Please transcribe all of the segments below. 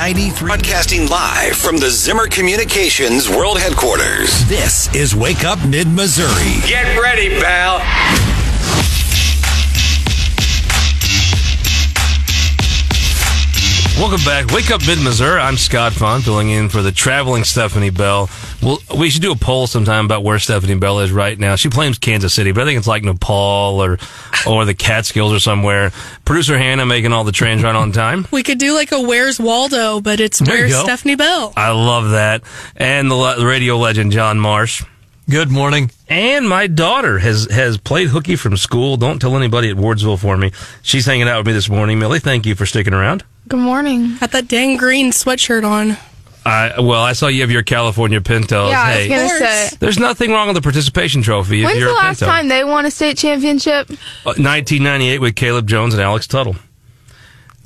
93. Broadcasting live from the Zimmer Communications World Headquarters. This is Wake Up Mid Missouri. Get ready, pal. Welcome back. Wake up, Mid Missouri. I'm Scott Faughn, filling in for the traveling Stephanie Bell. Well, we should do a poll sometime about where Stephanie Bell is right now. She claims Kansas City, but I think it's like Nepal or or the Catskills or somewhere. Producer Hannah making all the trains run on time. We could do like a Where's Waldo, but it's There Where's. Stephanie Bell. I love that. And the, le- the radio legend John Marsh. Good morning. And my daughter has has played hooky from school. Don't tell anybody at Wardsville for me. She's hanging out with me this morning. Millie, thank you for sticking around. Good morning. Got that dang green sweatshirt on. I well, I saw you have your California Pintos. yeah, I was hey, gonna Of say. there's nothing wrong with the participation trophy. if When's you're the last Pinto. time they won a state championship? Uh, 1998 with Caleb Jones and Alex Tuttle.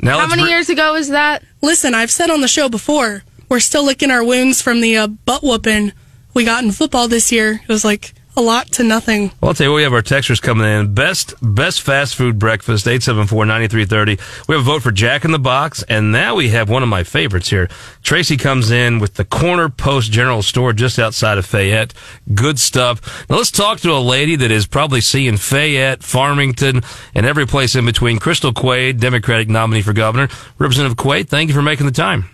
Now How many re- years ago was that? Listen, I've said on the show before, we're still licking our wounds from the uh, butt whooping we got in football this year. It was like a lot to nothing. Well, I'll tell you, what, we have our textures coming in. Best best fast food breakfast, 874-9330. We have a vote for Jack in the Box, and now we have one of my favorites here. Tracy comes in with the Corner Post General Store just outside of Fayette. Good stuff. Now let's talk to a lady that is probably seeing Fayette, Farmington, and every place in between. Crystal Quade, Democratic nominee for governor. Representative Quade, thank you for making the time.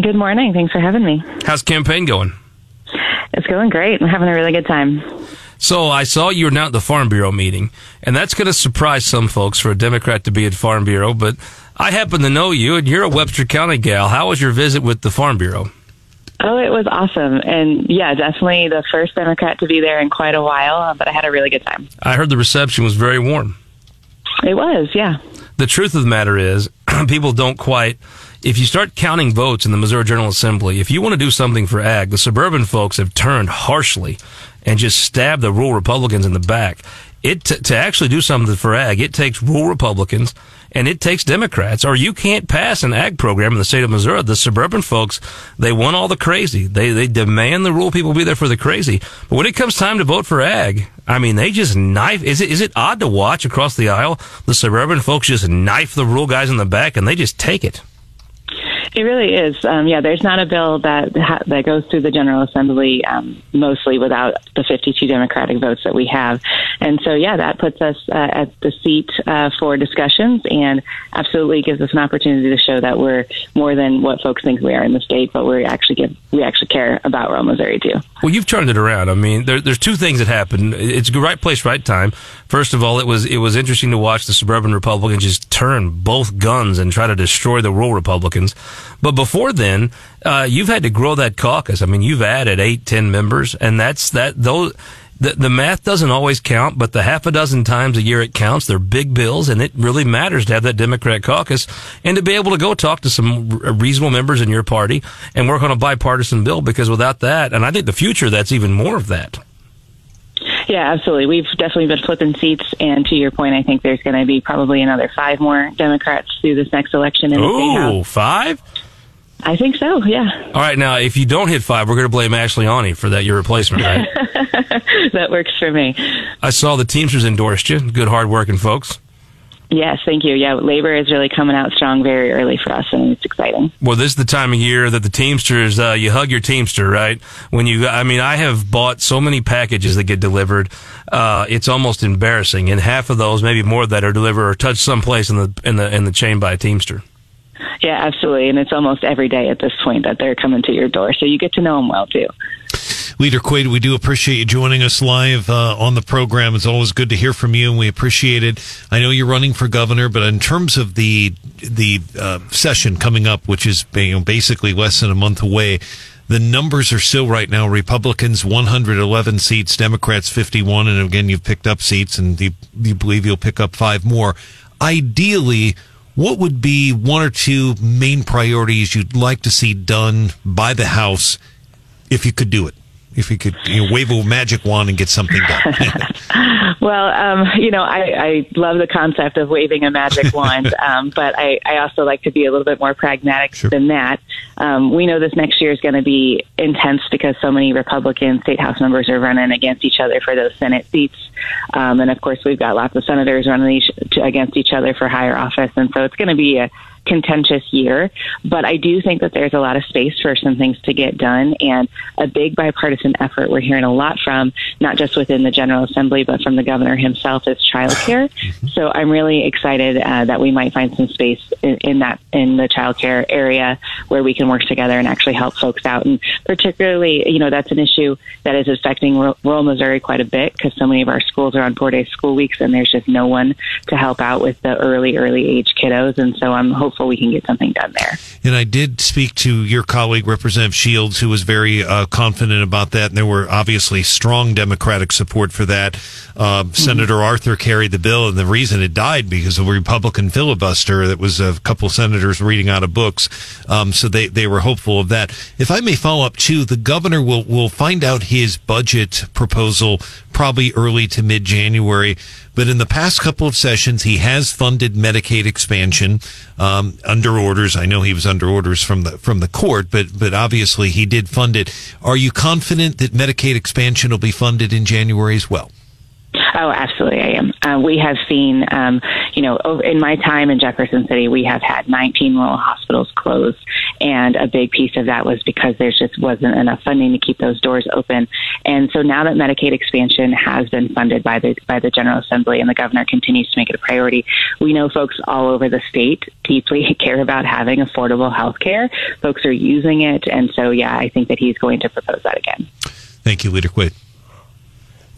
Good morning. Thanks for having me. How's campaign going? It's going great. I'm having a really good time. So I saw you were now at the Farm Bureau meeting, and that's going to surprise some folks for a Democrat to be at Farm Bureau. But I happen to know you, and you're a Webster County gal. How was your visit with the Farm Bureau? Oh, it was awesome. And yeah, definitely the first Democrat to be there in quite a while, uh, but I had a really good time. I heard the reception was very warm. It was, yeah. The truth of the matter is, people don't quite. If you start counting votes in the Missouri General Assembly, if you want to do something for ag, the suburban folks have turned harshly and just stabbed the rural Republicans in the back. It t- to actually do something for ag, it takes rural Republicans and it takes Democrats, or you can't pass an ag program in the state of Missouri. The suburban folks, they want all the crazy. They they demand the rural people be there for the crazy. But when it comes time to vote for ag, I mean, they just knife. Is it is it odd to watch across the aisle the suburban folks just knife the rural guys in the back and they just take it? It really is. Um, yeah, there's not a bill that ha- that goes through the General Assembly um, mostly without the 52 Democratic votes that we have, and so yeah, that puts us uh, at the seat uh, for discussions, and absolutely gives us an opportunity to show that we're more than what folks think we are in the state, but we actually give we actually care about rural Missouri too. Well, you've turned it around. I mean, there, there's two things that happened. It's right place, right time. First of all, it was it was interesting to watch the suburban Republicans just turn both guns and try to destroy the rural Republicans. But before then, uh, you've had to grow that caucus. I mean, you've added eight, ten members, and that's that. Those the, the math doesn't always count, but the half a dozen times a year it counts. They're big bills, and it really matters to have that Democrat caucus and to be able to go talk to some reasonable members in your party and work on a bipartisan bill. Because without that, and I think the future, that's even more of that. Yeah, absolutely. We've definitely been flipping seats, and to your point, I think there's going to be probably another five more Democrats through this next election in Ooh, five? I think so. Yeah, All right, now if you don't hit five, we're going to blame Ashley Aune for that, your replacement, right? that works for me. I saw the Teamsters endorsed you. Good, hardworking folks. Yes, thank you. Yeah, labor is really coming out strong very early for us, and it's exciting. Well, this is the time of year that the Teamsters, uh, you hug your Teamster, right? When you, I mean, I have bought so many packages that get delivered, uh, it's almost embarrassing. And half of those, maybe more that are delivered or touched someplace in the, in the, in the chain by a Teamster. Yeah, absolutely. And it's almost every day at this point that they're coming to your door, so you get to know them well too. Leader Quade, we do appreciate you joining us live uh, on the program. It's always good to hear from you, and we appreciate it. I know you're running for governor, but in terms of the the uh, session coming up, which is basically less than a month away, the numbers are still right now: Republicans 111 seats, Democrats 51, and again, you've picked up seats, and you, you believe you'll pick up five more. Ideally. What would be one or two main priorities you'd like to see done by the House if you could do it? If you could you know, wave a magic wand and get something done. Well, um, you know, I, I love the concept of waving a magic wand, um, but I, I also like to be a little bit more pragmatic Sure. than that. Um, we know this next year is going to be intense because so many Republican state house members are running against each other for those Senate seats, um, and of course we've got lots of senators running each, against each other for higher office, and so it's going to be a contentious year, but I do think that there's a lot of space for some things to get done and a big bipartisan effort we're hearing a lot from, not just within the General Assembly, but from the governor himself is childcare. So I'm really excited uh, that we might find some space in, in that in the childcare area where we can work together and actually help folks out. And particularly, you know, that's an issue that is affecting rural, rural Missouri quite a bit because so many of our schools are on four day school weeks and there's just no one to help out with the early, early age kiddos. And so I'm hopeful we can get something done there. And I did speak to your colleague, Representative Shields, who was very uh, confident about that. And there were obviously strong Democratic support for that. Uh, Senator Arthur carried the bill, and the reason it died because of a Republican filibuster that was a couple senators reading out of books. Um, so they, they were hopeful of that. If I may follow up too, the governor will will find out his budget proposal probably early to mid January. But in the past couple of sessions, he has funded Medicaid expansion um, under orders. I know he was under orders from the from the court, but but obviously he did fund it. Are you confident that Medicaid expansion will be funded in January as well? Oh, absolutely, I am. Uh, we have seen, um, you know, in my time in Jefferson City, we have had 19 rural hospitals closed, and a big piece of that was because there just wasn't enough funding to keep those doors open. And so now that Medicaid expansion has been funded by the by the General Assembly, and the governor continues to make it a priority, we know folks all over the state deeply care about having affordable health care. Folks are using it, and so yeah, I think that he's going to propose that again. Thank you, Leader Quade.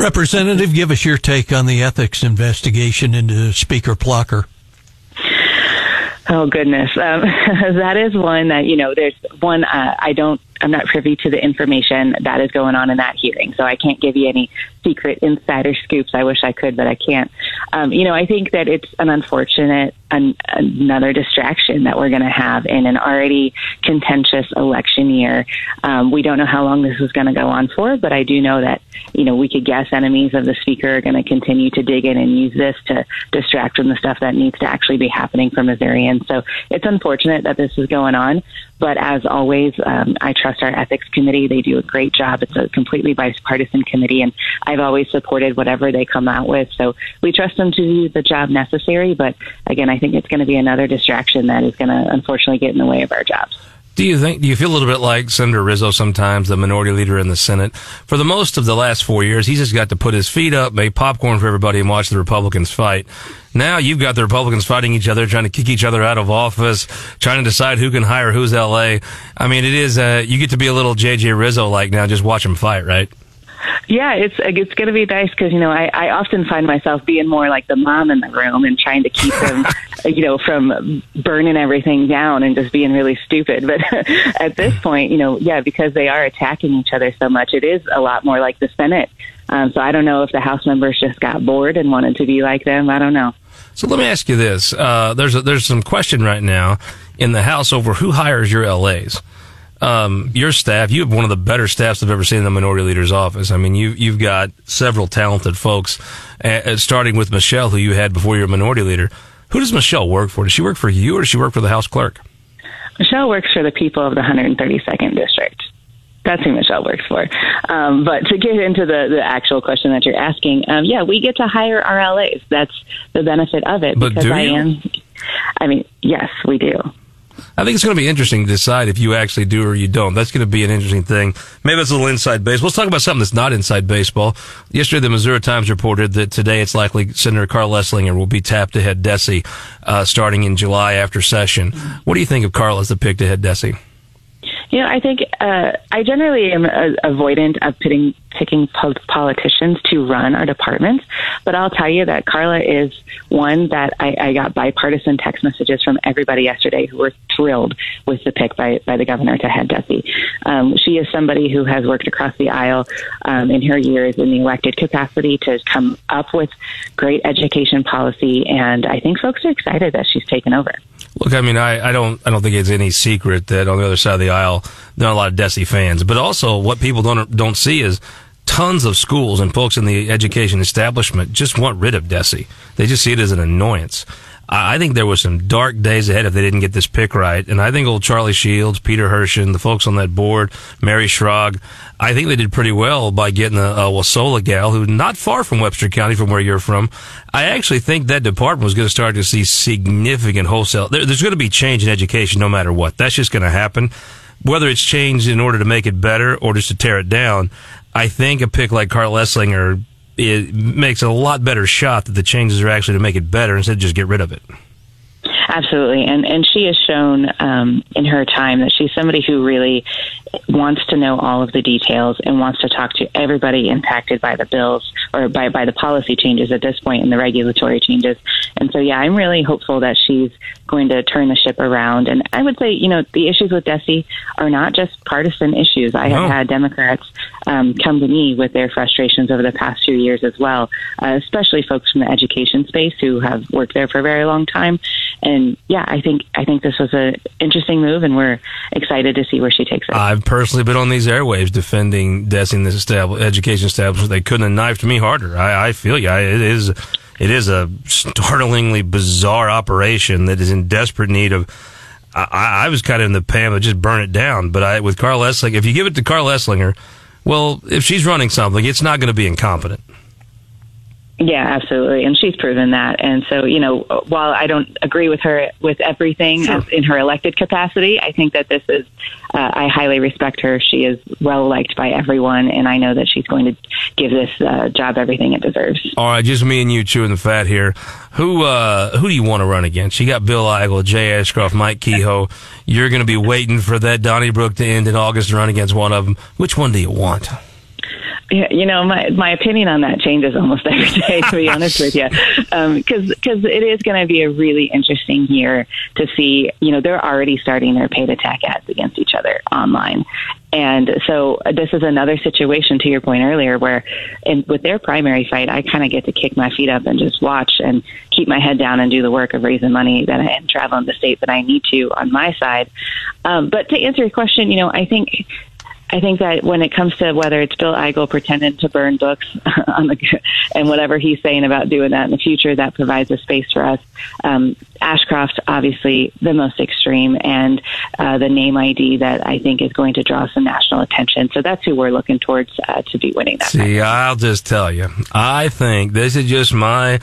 Representative, give us your take on the ethics investigation into Speaker Plocher. Oh goodness, um, that is one that you know. There's one uh, I don't. I'm not privy to the information that is going on in that hearing, so I can't give you any secret insider scoops. I wish I could, but I can't. Um, you know, I think that it's an unfortunate an, another distraction that we're going to have in an already contentious election year. Um, we don't know how long this is going to go on for, but I do know that you know we could guess enemies of the speaker are going to continue to dig in and use this to distract from the stuff that needs to actually be happening for Missourians. So it's unfortunate that this is going on, but as always, um, I trust our ethics committee. They do a great job. It's a completely bipartisan committee, and I've always supported whatever they come out with. So we trust them to do the job necessary. But again, I think it's going to be another distraction that is going to unfortunately get in the way of our jobs. Do you think? Do you feel a little bit like Senator Rizzo sometimes, the minority leader in the Senate? For the most of the last four years, he's just got to put his feet up, make popcorn for everybody, and watch the Republicans fight. Now you've got the Republicans fighting each other, trying to kick each other out of office, trying to decide who can hire who's LA. I mean, it is. Uh, you get to be a little JJ Rizzo like now. Just watch them fight, right? Yeah, it's it's going to be nice because you know I, I often find myself being more like the mom in the room and trying to keep them, you know, from burning everything down and just being really stupid. But at this point, you know, yeah, because they are attacking each other so much, it is a lot more like the Senate. Um, so I don't know if the House members just got bored and wanted to be like them. I don't know. So let me ask you this: uh, there's a, there's some question right now in the House over who hires your LAs um, your staff, you have one of the better staffs I've ever seen in the minority leader's office. I mean, you, you've got several talented folks, uh, starting with Michelle, who you had before you were minority leader. Who does Michelle work for? Does she work for you or does she work for the House clerk? Michelle works for the people of the 132nd District. That's who Michelle works for. Um, but to get into the, the actual question that you're asking, um, yeah, we get to hire RLAs. That's the benefit of it. But because do I you? am, I mean, yes, we do. I think it's going to be interesting to decide if you actually do or you don't. That's going to be an interesting thing. Maybe that's a little inside baseball. Let's talk about something that's not inside baseball. Yesterday, the Missouri Times reported that today it's likely Senator Karla Eslinger will be tapped to head DESE uh, starting in July after session. What do you think of Carl as the pick to head DESE? You know, I think uh, I generally am uh, avoidant of putting, picking po- politicians to run our departments, but I'll tell you that Karla is one that I, I got bipartisan text messages from everybody yesterday who were thrilled with the pick by, by the governor to head DESE. Um, she is somebody who has worked across the aisle um, in her years in the elected capacity to come up with great education policy, and I think folks are excited that she's taken over. Look, I mean, I, I don't, I don't think it's any secret that on the other side of the aisle, there are a lot of DESE fans. But also, what people don't don't see is tons of schools and folks in the education establishment just want rid of DESE. They just see it as an annoyance. I think there was some dark days ahead if they didn't get this pick right. And I think old Charlie Shields, Peter Herschend, the folks on that board, Mary Schrag, I think they did pretty well by getting a, a Wasola gal who's not far from Webster County from where you're from. I actually think that department was going to start to see significant wholesale. There, there's going to be change in education no matter what. That's just going to happen. Whether it's changed in order to make it better or just to tear it down, I think a pick like Karla Eslinger it makes a lot better shot that the changes are actually to make it better instead of just get rid of it. Absolutely, and and she has shown um, in her time that she's somebody who really wants to know all of the details and wants to talk to everybody impacted by the bills or by by the policy changes at this point and the regulatory changes. And so, yeah, I'm really hopeful that she's going to turn the ship around. And I would say, you know, the issues with DESE are not just partisan issues. I have had Democrats um, come to me with their frustrations over the past few years as well, uh, especially folks from the education space who have worked there for a very long time. And yeah, I think I think this was an interesting move, and we're excited to see where she takes it. I've personally been on these airwaves defending DESE and this estab- education establishment. They couldn't have knifed me harder. I, I feel you. I, it is, it is a startlingly bizarre operation that is in desperate need of. I, I was kind of in the pan, but just burn it down. But I, with Karla Eslinger, if you give it to Karla Eslinger, well, if she's running something, it's not going to be incompetent. Yeah, absolutely, and she's proven that. And so, you know, while I don't agree with her with everything as in her elected capacity, I think that this is. Uh, I highly respect her. She is well liked by everyone, and I know that she's going to give this uh, job everything it deserves. All right, just me and you chewing the fat here. Who uh, who do you want to run against? You got Bill Eigel, Jay Ashcroft, Mike Kehoe. You're going to be waiting for that Donnybrook to end in August to run against one of them. Which one do you want? You know, my my opinion on that changes almost every day. To be honest with you, because because it is going to be a really interesting year to see. You know, they're already starting their paid attack ads against each other online, and so uh, this is another situation. To your point earlier, where in, with their primary fight, I kind of get to kick my feet up and just watch and keep my head down and do the work of raising money that I and traveling the state that I need to on my side. Um, but to answer your question, you know, I think I think that when it comes to whether it's Bill Eigel pretending to burn books on the and whatever he's saying about doing that in the future, that provides a space for us. Um, Ashcroft, obviously, the most extreme and uh, the name ID that I think is going to draw some national attention. So that's who we're looking towards uh, to be winning that. See, I'll just tell you. I think this is just my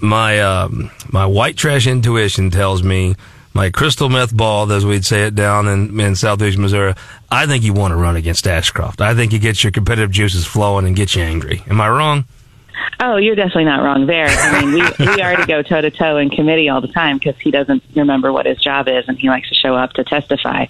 my um, my white trash intuition tells me my crystal meth ball, as we'd say it down in, in southeast Missouri. I think you want to run against Ashcroft. I think it gets your competitive juices flowing and gets you angry. Am I wrong? Oh, you're definitely not wrong there. I mean, we we already go toe to toe in committee all the time because he doesn't remember what his job is and he likes to show up to testify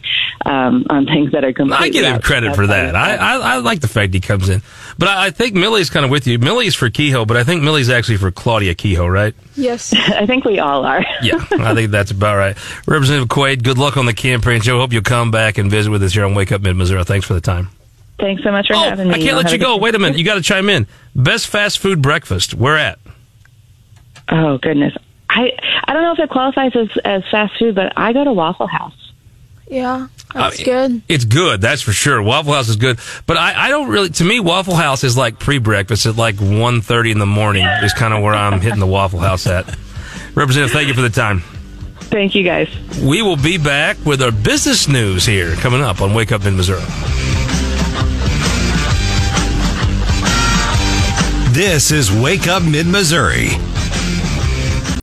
um, on things that are completely. I give him credit for that. I, I, I like the fact he comes in. But I, I think Millie's kind of with you. Millie's for Kehoe, but I think Millie's actually for Claudia Kehoe, right? Yes. I think we all are. Yeah, I think that's about right. Representative Quade, good luck on the campaign show. Hope you'll come back and visit with us here on Wake Up Mid Missouri. Thanks for the time. Thanks so much for Oh, having me. I can't Y'all let you a good go. Wait a minute. You got to chime in. Best fast food breakfast. Where at? Oh goodness, I I don't know if it qualifies as as fast food, but I go to Waffle House. Yeah. That's I- good. It's good, that's for sure. Waffle House is good, but I, I don't really. To me, Waffle House is like pre-breakfast at like 1.30 in the morning. Is kind of where I'm hitting the Waffle House at. Representative, thank you for the time. Thank you guys. We will be back with our business news here coming up on Wake Up in Missouri. This is Wake Up Mid Missouri